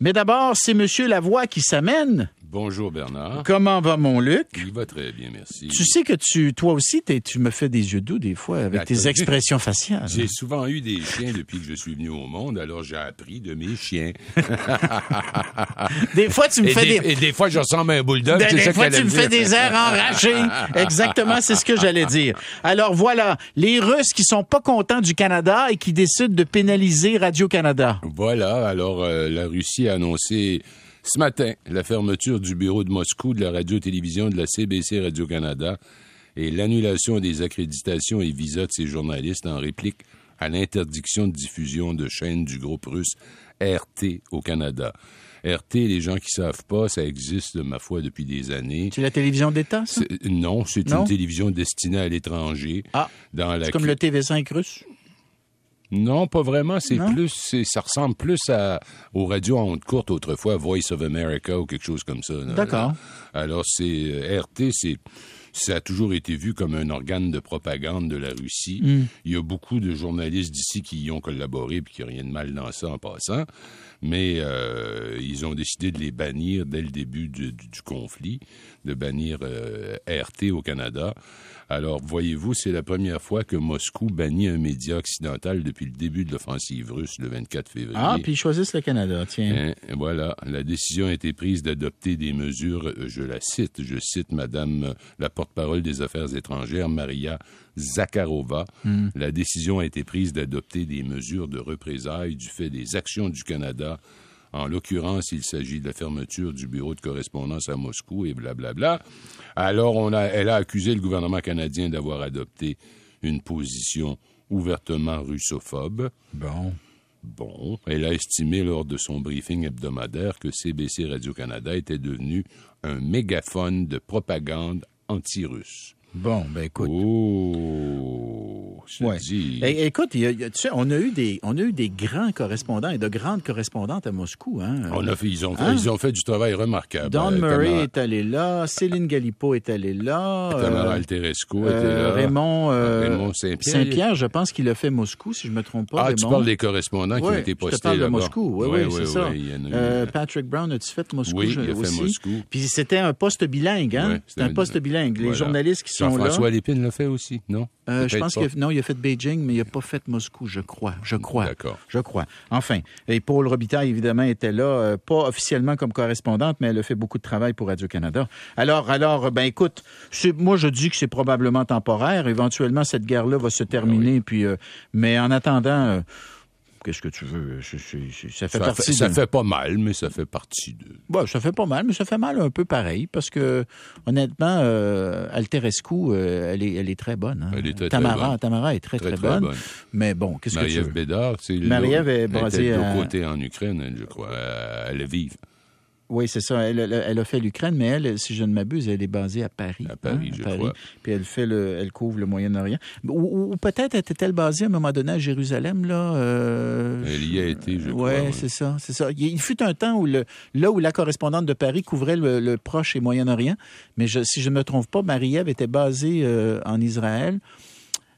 Mais d'abord, c'est Monsieur Lavoie qui s'amène. Bonjour Bernard. Comment va mon Luc? Il va très bien, merci. Tu sais que tu, toi aussi, tu me fais des yeux doux des fois avec tes expressions faciales. J'ai souvent eu des chiens depuis que je suis venu au monde, alors j'ai appris de mes chiens. des fois, tu me fais des... Et des fois, je ressemble à un bulldog. Des, fois, tu me fais des airs enragés. Exactement, c'est ce que j'allais dire. Alors voilà, les Russes qui sont pas contents du Canada et qui décident de pénaliser Radio-Canada. Voilà, alors euh, la Russie a annoncé ce matin, la fermeture du bureau de Moscou de la radio-télévision de la CBC Radio-Canada et l'annulation des accréditations et visas de ces journalistes en réplique à l'interdiction de diffusion de chaînes du groupe russe RT au Canada. RT, les gens qui savent pas, ça existe, ma foi, depuis des années. C'est la télévision d'État, ça? Non, c'est une télévision destinée à l'étranger. Ah, c'est comme le TV5 russe? Non, pas vraiment. C'est plus, ça ressemble plus à, aux radios en honte courte autrefois, Voice of America ou quelque chose comme ça. D'accord. Alors, c'est euh, RT, c'est ça a toujours été vu comme un organe de propagande de la Russie. Hmm. Il y a beaucoup de journalistes d'ici qui y ont collaboré, puis qu'il n'y a rien de mal dans ça en passant. Mais euh, ils ont décidé de les bannir dès le début du, conflit, de bannir euh, RT au Canada. Alors, voyez-vous, c'est la première fois que Moscou bannit un média occidental depuis le début de l'offensive russe, le 24 février. Ah, puis ils choisissent le Canada, tiens. Hein, voilà. La décision a été prise d'adopter des mesures, euh, je la cite, je cite Madame euh, la porte-parole des Affaires étrangères, Maria Zakharova. Hmm. La décision a été prise d'adopter des mesures de représailles du fait des actions du Canada en l'occurrence, il s'agit de la fermeture du bureau de correspondance à Moscou et blablabla. Alors, on a, elle a accusé le gouvernement canadien d'avoir adopté une position ouvertement russophobe. Bon. Bon, elle a estimé lors de son briefing hebdomadaire que CBC Radio-Canada était devenu un mégaphone de propagande anti-russe. Bon, ben écoute. Oh, ouais. Eh, écoute, tu sais, on a eu des, on a eu des grands correspondants et de grandes correspondantes à Moscou. Hein? On a fait, ils ont fait, hein? ils ont fait du travail remarquable. Don euh, Murray est allé là, Céline Galipo est allée là, Tamara euh, Alterescu était là, Raymond, euh, Raymond Saint-Pierre. Saint-Pierre, je pense qu'il a fait Moscou, si je me trompe pas. Ah, tu parles des correspondants qui ont été postés là-bas. Je parle de Moscou, oui, oui, oui c'est ça. Euh, Patrick Brown, as-tu fait Moscou? Oui, il a fait Moscou. Puis c'était un poste bilingue, hein? C'était un poste bilingue. Les journalistes qui sont François Lépine l'a fait aussi, non? Euh, je pense que non, il a fait Beijing, mais il n'a pas fait Moscou, je crois. Je crois. D'accord. Je crois. Enfin, et Paul Robitaille, évidemment, était là, euh, pas officiellement comme correspondante, mais elle a fait beaucoup de travail pour Radio-Canada. Alors, alors, ben écoute, moi je dis que c'est probablement temporaire. Éventuellement, cette guerre-là va se terminer, puis, euh, mais en attendant qu'est-ce que tu veux? ça fait partie. ça fait pas mal, mais ça fait partie de. Bon, ça fait pas mal, mais ça fait mal un peu pareil parce que honnêtement, euh, Alterescu, euh, elle est, elle est très bonne. Hein. Elle est très, Tamara, très bonne. Tamara est très très, bonne. Mais bon, qu'est-ce que tu veux? Bédard, c'est Marie-Ève est basée à... côté en Ukraine, je crois, à Lviv. Oui, c'est ça. Elle, elle, a fait l'Ukraine, mais elle, si je ne m'abuse, elle est basée à Paris. À Paris, hein, je Crois. Puis elle fait le, elle couvre le Moyen-Orient. Ou, peut-être était-elle basée à un moment donné à Jérusalem là. Euh... Elle y a été, je crois. Ouais, c'est ça, c'est ça. Il fut un temps où le, là où la correspondante de Paris couvrait le, Proche et Moyen-Orient, mais si je ne me trompe pas, Marie-Ève était basée euh, en Israël.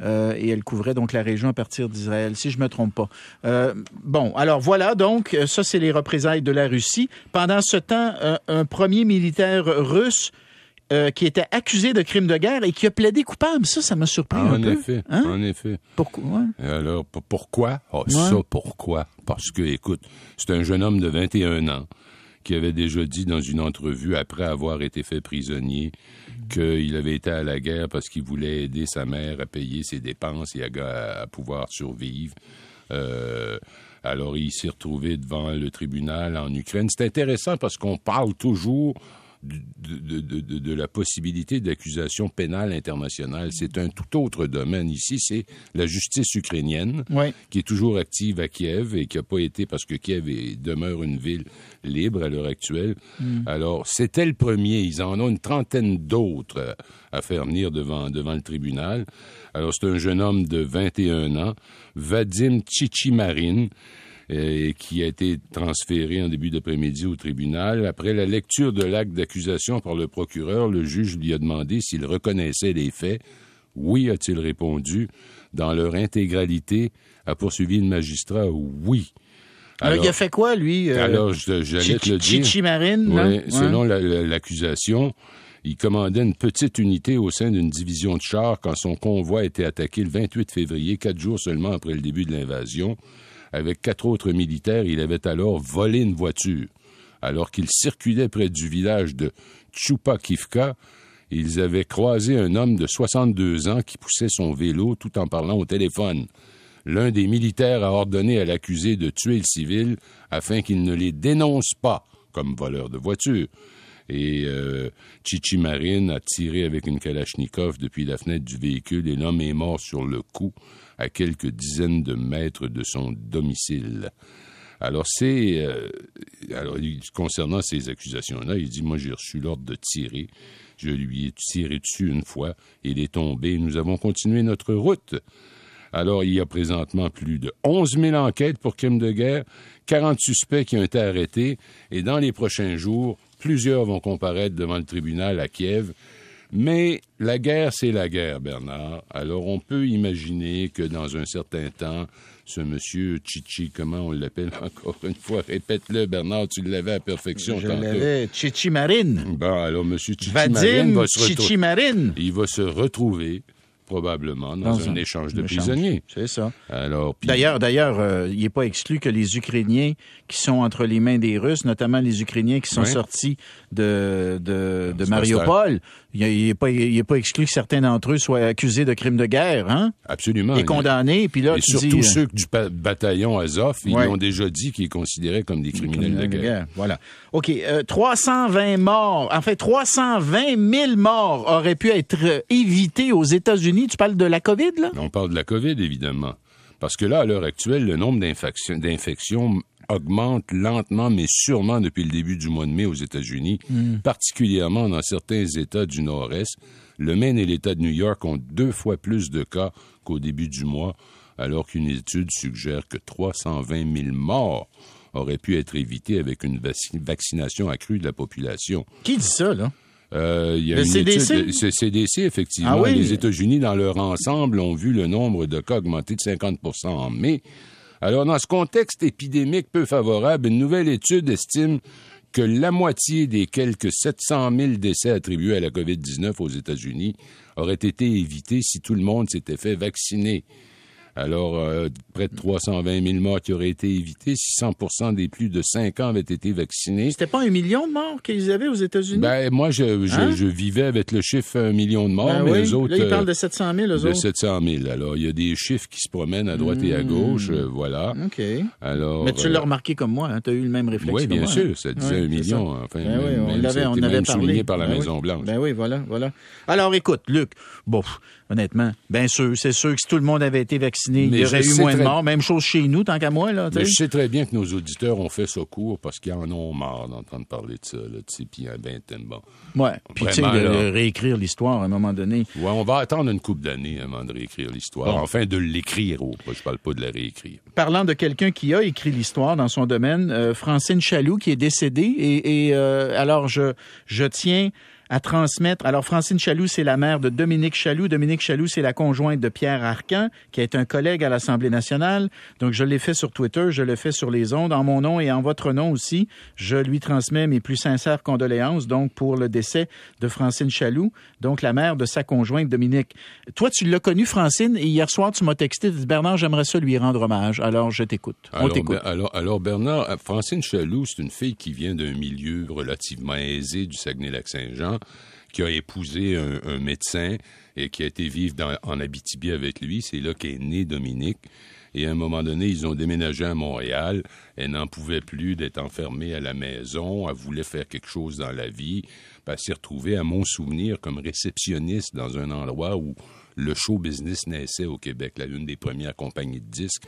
Euh, et elle couvrait donc la région à partir d'Israël, si je me trompe pas. Euh, bon, alors voilà, donc euh, ça c'est les représailles de la Russie. Pendant ce temps, un premier militaire russe qui était accusé de crimes de guerre et qui a plaidé coupable. Ça, ça m'a surpris un peu. Effet, hein? En effet. Pourquoi? alors, pourquoi? Oh, Ça, pourquoi? Parce que, écoute, c'est un jeune homme de 21 ans qui avait déjà dit dans une entrevue, après avoir été fait prisonnier, qu'il avait été à la guerre parce qu'il voulait aider sa mère à payer ses dépenses et à, pouvoir survivre. Euh, alors, il s'est retrouvé devant le tribunal en Ukraine. C'est intéressant parce qu'on parle toujours de, la possibilité d'accusation pénale internationale. C'est un tout autre domaine. Ici, c'est la justice ukrainienne qui est toujours active à Kiev et qui n'a pas été parce que Kiev demeure une ville libre à l'heure actuelle. Hmm. Alors, c'était le premier. Ils en ont une trentaine d'autres à faire venir devant, devant le tribunal. Alors, c'est un jeune homme de 21 ans, Vadim Tchichimarin et qui a été transféré en début d'après-midi au tribunal. Après la lecture de l'acte d'accusation par le procureur, le juge lui a demandé s'il reconnaissait les faits. Oui, a-t-il répondu. Dans leur intégralité, a poursuivi le magistrat. Oui. Alors, il a fait quoi, lui? Euh, alors, j'allais te le dire. Chichi Marine, oui, selon l'accusation, il commandait une petite unité au sein d'une division de chars quand son convoi a été attaqué le 28 février, quatre jours seulement après le début de l'invasion. Avec quatre autres militaires, il avait alors volé une voiture. Alors qu'il circulait près du village de Chupakivka, ils avaient croisé un homme de 62 ans qui poussait son vélo tout en parlant au téléphone. L'un des militaires a ordonné à l'accusé de tuer le civil afin qu'il ne les dénonce pas comme voleur de voiture. Et euh, Chichi Marine a tiré avec une Kalachnikov depuis la fenêtre du véhicule et l'homme est mort sur le coup à quelques dizaines de mètres de son domicile. Alors, c'est. Euh, alors, concernant ces accusations-là, il dit Moi, j'ai reçu l'ordre de tirer. Je lui ai tiré dessus une fois. Il est tombé. Nous avons continué notre route. Alors, il y a présentement plus de 11 000 enquêtes pour crimes de guerre, 40 suspects qui ont été arrêtés, et dans les prochains jours, plusieurs vont comparaître devant le tribunal à Kiev. Mais la guerre, c'est la guerre, Bernard. Alors, on peut imaginer que dans un certain temps, ce monsieur Chichi, comment on l'appelle encore une fois? Répète-le, Bernard, tu l'avais à perfection. Je l'avais, Chichi Marine. Bon, alors monsieur Chichi Marine va se Chichi Marine. Il va se retrouver probablement dans, un, échange de prisonniers. C'est ça. Alors, d'ailleurs, d'ailleurs, euh, il n'est pas exclu que les Ukrainiens qui sont entre les mains des Russes, notamment les Ukrainiens qui sont sortis de, de, de Mariupol, il n'est pas, pas exclu que certains d'entre eux soient accusés de crimes de guerre, hein? Absolument. Et condamnés. Puis là, et surtout euh, ceux du bataillon Azov, ils ont déjà dit qu'ils considéraient comme des criminels, de, guerre. Voilà. OK. 320 euh, morts, en fait, 320 000 morts auraient pu être évités aux États-Unis. Tu parles de la COVID, là? On parle de la COVID, évidemment. Parce que là, à l'heure actuelle, le nombre d'infections augmente lentement mais sûrement depuis le début du mois de mai aux États-Unis, hmm. particulièrement dans certains États du Nord-Est. Le Maine et l'État de New York ont deux fois plus de cas qu'au début du mois, alors qu'une étude suggère que 320 000 morts auraient pu être évitées avec une vaccination accrue de la population. Qui dit ça, là? Euh, il y a le une CDC? Étude, CDC, effectivement. Ah Les États-Unis, dans leur ensemble, ont vu le nombre de cas augmenter de 50% en mai, alors, dans ce contexte épidémique peu favorable, une nouvelle étude estime que la moitié des quelques 700 000 décès attribués à la COVID-19 aux États-Unis auraient été évités si tout le monde s'était fait vacciner. Alors, euh, près de 320 000 morts qui auraient été évitées si 100 des plus de 5 ans avaient été vaccinés. C'était pas un million de morts qu'ils avaient aux États-Unis? Ben, moi, je, je, hein? vivais avec le chiffre un million de morts, ben mais les autres... Là, ils parlent de 700 000, eux de 700 000. Alors, il y a des chiffres qui se promènent à droite et à hmm. gauche, euh, voilà. OK. Alors, mais tu l'as euh, remarqué comme moi, hein? tu as eu le même réflexe Oui, bien sûr, hein? ça disait un million. Enfin, ben oui, on l'avait, on avait parlé. souligné par la ben Maison-Blanche. Ben oui, voilà, voilà. Alors, écoute, Luc, bon, honnêtement, bien sûr, c'est sûr que si tout le monde avait été vacciné, il y aurait eu moins de morts. Même chose chez nous, tant qu'à moi. Là, Mais je sais très bien que nos auditeurs ont fait ce cours parce qu'ils en ont marre d'entendre parler de ça. Là, puis ben, bon. Ouais. Puis tu sais, de, réécrire l'histoire à un moment donné. Ouais, on va attendre une couple d'années avant de réécrire l'histoire. Enfin, de l'écrire. Oh, je parle pas de la réécrire. Parlant de quelqu'un qui a écrit l'histoire dans son domaine, euh, Francine Chaloux, qui est décédée. Et, et euh, alors, je, je tiens à transmettre. Alors, Francine Chaloux, c'est la mère de Dominique Chaloux. Dominique Chaloux, c'est la conjointe de Pierre Arcan, qui est un collègue à l'Assemblée nationale. Donc, je l'ai fait sur Twitter, je le fais sur les ondes, en mon nom et en votre nom aussi. Je lui transmets mes plus sincères condoléances, donc, pour le décès de Francine Chaloux, donc la mère de sa conjointe Dominique. Toi, tu l'as connue, Francine, et hier soir, tu m'as texté, tu Bernard, j'aimerais ça lui rendre hommage. Alors, je t'écoute. On t'écoute. Alors, alors, Bernard, Francine Chaloux, c'est une fille qui vient d'un milieu relativement aisé du Saguenay-Lac-Saint-Jean qui a épousé un, médecin et qui a été vivre en Abitibi avec lui. C'est là qu'est né Dominique. Et à un moment donné, ils ont déménagé à Montréal. Elle n'en pouvait plus d'être enfermée à la maison. Elle voulait faire quelque chose dans la vie. elle s'est retrouvée, à mon souvenir, comme réceptionniste dans un endroit où le show business naissait au Québec, l'une des premières compagnies de disques.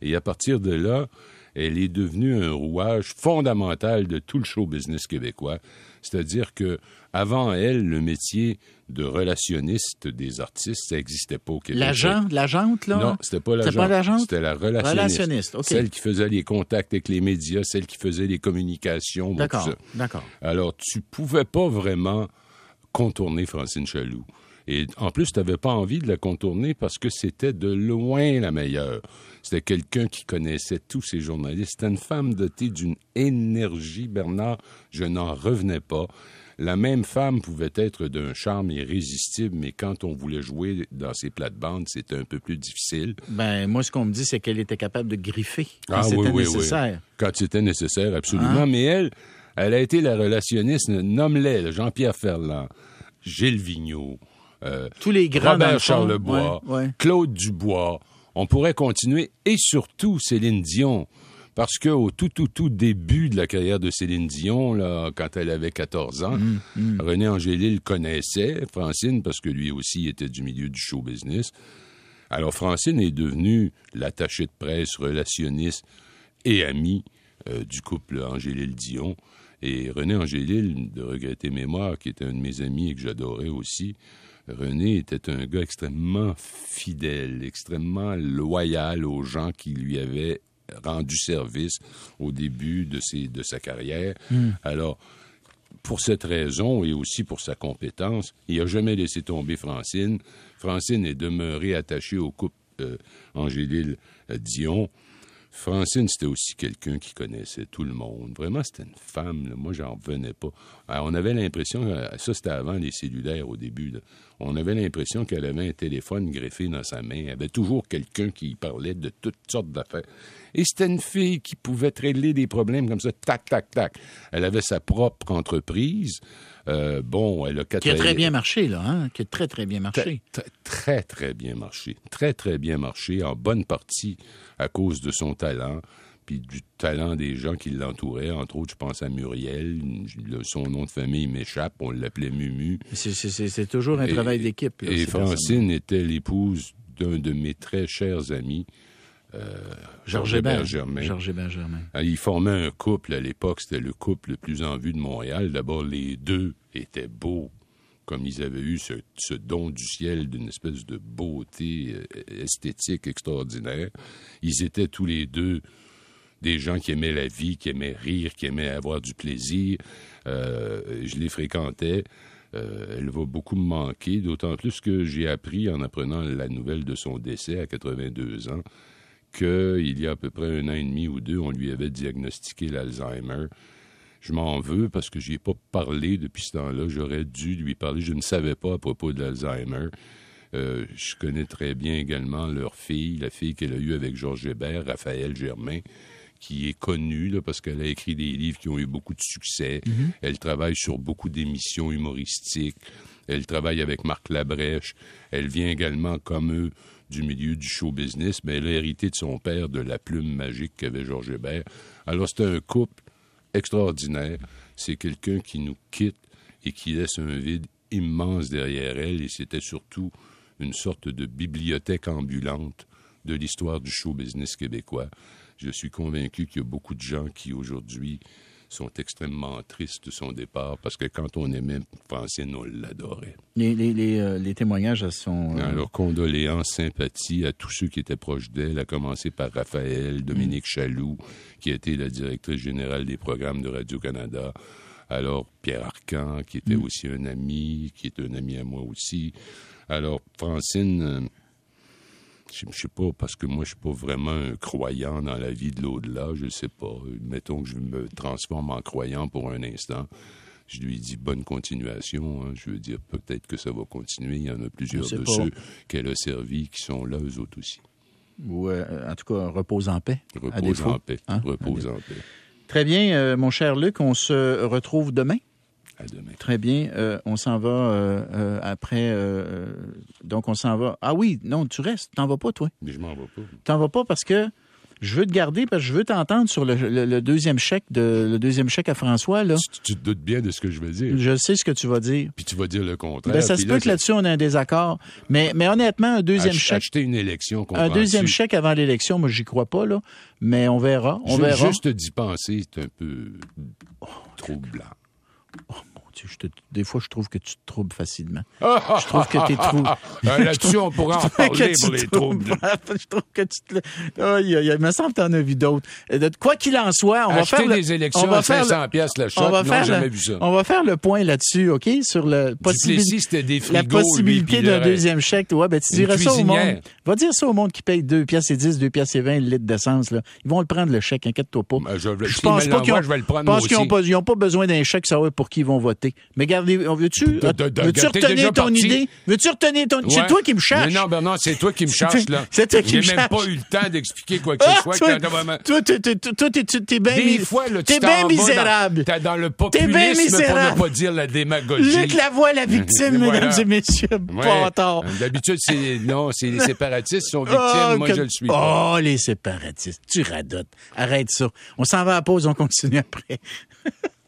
Et à partir de là, elle est devenue un rouage fondamental de tout le show business québécois. C'est-à-dire que avant elle, le métier de relationniste des artistes, ça n'existait pas au Québec. L'agent, l'agente, là? Non, c'était pas l'agent. C'était la relationniste. Celle qui faisait les contacts avec les médias, celle qui faisait les communications. D'accord, d'accord. Alors, tu pouvais pas vraiment contourner Francine Chaloux. Et en plus, tu n'avais pas envie de la contourner parce que c'était de loin la meilleure. C'était quelqu'un qui connaissait tous ces journalistes. C'était une femme dotée d'une énergie, Bernard, je n'en revenais pas. La même femme pouvait être d'un charme irrésistible, mais quand on voulait jouer dans ses plates-bandes, c'était un peu plus difficile. Ben, moi, ce qu'on me dit, c'est qu'elle était capable de griffer quand ah, c'était nécessaire. Quand c'était nécessaire, absolument. Hein? Mais elle, elle a été la relationniste, nomme-les, Jean-Pierre Ferland, Gilles Vigneault, Tous les grands Robert Charlebois, Claude Dubois. On pourrait continuer. Et surtout, Céline Dion. Parce qu'au tout, tout, tout début de la carrière de Céline Dion, là, quand elle avait 14 ans, mm, mm. René Angélil connaissait Francine parce que lui aussi était du milieu du show business. Alors Francine est devenue l'attachée de presse, relationniste et amie euh, du couple Angélil-Dion. Et René Angélil, de regretter mémoire, qui était un de mes amis et que j'adorais aussi, René était un gars extrêmement fidèle, extrêmement loyal aux gens qui lui avaient rendu service au début de, de sa carrière. Hmm. Alors, pour cette raison et aussi pour sa compétence, il n'a jamais laissé tomber Francine. Francine est demeurée attachée au couple euh, Angélil-Dion. Francine, c'était aussi quelqu'un qui connaissait tout le monde. Vraiment, c'était une femme. Moi, j'en revenais pas. on avait l'impression, euh, ça c'était avant les cellulaires au début, on avait l'impression qu'elle avait un téléphone greffé dans sa main. Elle avait toujours quelqu'un qui parlait de toutes sortes d'affaires. Et c'était une fille qui pouvait régler des problèmes comme ça, tac, tac, tac. Elle avait sa propre entreprise. Euh, bon, elle a Qui a très bien marché, là, hein? Qui a très, très bien marché. Très, très, très bien marché. Très, très bien marché, en bonne partie à cause de son talent puis du talent des gens qui l'entouraient. Entre autres, je pense à Muriel. son nom de famille m'échappe. On l'appelait Mumu. C'est toujours un travail d'équipe. Et Francine était l'épouse d'un de mes très chers amis, euh, Georges Germain. Ah, ils formaient un couple à l'époque, c'était le couple le plus en vue de Montréal. D'abord, les deux étaient beaux, comme ils avaient eu ce, don du ciel d'une espèce de beauté euh, esthétique extraordinaire. Ils étaient tous les deux des gens qui aimaient la vie, qui aimaient rire, qui aimaient avoir du plaisir. Euh, je les fréquentais. elle va beaucoup me manquer, d'autant plus que j'ai appris en apprenant la nouvelle de son décès à 82 ans qu'il y a à peu près un an et demi ou deux, on lui avait diagnostiqué l'Alzheimer. Je m'en veux parce que je ai pas parlé depuis ce temps-là. J'aurais dû lui parler. Je ne savais pas à propos de l'Alzheimer. Euh, je connais très bien également leur fille, la fille qu'elle a eue avec Georges Hébert, Raphaël Germain, qui est connue parce qu'elle a écrit des livres qui ont eu beaucoup de succès. Mm-hmm. Elle travaille sur beaucoup d'émissions humoristiques. Elle travaille avec Marc Labrèche. Elle vient également, comme eux, du milieu du show business, mais elle a hérité de son père de la plume magique qu'avait Georges Hébert. Alors, c'est un couple extraordinaire. C'est quelqu'un qui nous quitte et qui laisse un vide immense derrière elle, et c'était surtout une sorte de bibliothèque ambulante de l'histoire du show business québécois. Je suis convaincu qu'il y a beaucoup de gens qui aujourd'hui sont extrêmement tristes de son départ parce que quand on aimait Francine, on l'adorait. Les, les, euh, les, témoignages sont... Euh... Alors, condoléances, sympathie à tous ceux qui étaient proches d'elle, à commencer par Raphaël, Dominique mm. Chaloux, qui était la directrice générale des programmes de Radio-Canada. Alors, Pierre Arcan, qui était mm. aussi un ami, qui est un ami à moi aussi. Alors, Francine euh, je, ne sais pas, parce que moi, je suis pas vraiment un croyant dans la vie de l'au-delà, je sais pas. Mettons que je me transforme en croyant pour un instant. Je lui dis bonne continuation. Hein. Je veux dire, peut-être que ça va continuer. Il y en a plusieurs de ceux qu'elle a servi qui sont là, eux autres aussi. Ou, euh, en tout cas, repose en paix. Repose en paix. Hein? Repose en paix. Très bien, euh, mon cher Luc, on se retrouve demain. Très bien. Euh, on s'en va euh, euh, après. donc, on s'en va. Ah oui, non, tu restes. T'en vas pas, toi. Mais je m'en vais pas. T'en vas pas parce que je veux te garder parce que je veux t'entendre sur le, deuxième chèque de le deuxième chèque à François là. Tu, te doutes bien de ce que je vais dire. Je sais ce que tu vas dire. Puis tu vas dire le contraire. Ben, ça se peut que là-dessus on a un désaccord, mais mais honnêtement un deuxième chèque. Acheter une élection. Un deuxième chèque avant l'élection, moi j'y crois pas là, mais on verra. On verra. Juste d'y penser, c'est un peu des fois, je trouve que tu te troubles facilement. je trouve que tu es trop... Là-dessus, on pourra en parler pour les troubles. je trouve que tu te... Oh, il, me semble que tu en as vu d'autres. Quoi qu'il en soit, on va faire... des élections on va à 500 pièces la shot, on va faire jamais vu ça. On va faire le point là-dessus, OK? Sur le des la possibilité d'un deuxième chèque. Ouais, ben, tu dirais ça au monde. Va dire ça au monde qui paye 2 pièces et 10, 2 pièces et 20 le litre d'essence. Ils vont le prendre, le chèque, inquiète-toi pas. Ben, je, je pense pas qu'ils n'ont pas, besoin d'un chèque, savoir pour qui ils vont voter. Mais regardez, veux-tu veux retenir ton idée? Veux-tu retenir ton... C'est toi qui me cherches. non, non, c'est toi qui me cherches, là. C'est toi qui me cherches. J'ai même pas eu le temps d'expliquer quoi que ce ah, soit. Toi, t'es bien... Des fois, t'es bien misérable. T'es dans le populisme pour ne pas dire la démagogie. Luc Lavoie, la victime, mesdames et messieurs. Pas tard. D'habitude, c'est non, c'est les séparatistes qui sont victimes. Oh, Moi, je le suis. Oh, les séparatistes. Tu radotes. Arrête ça. On s'en va à pause, on continue après.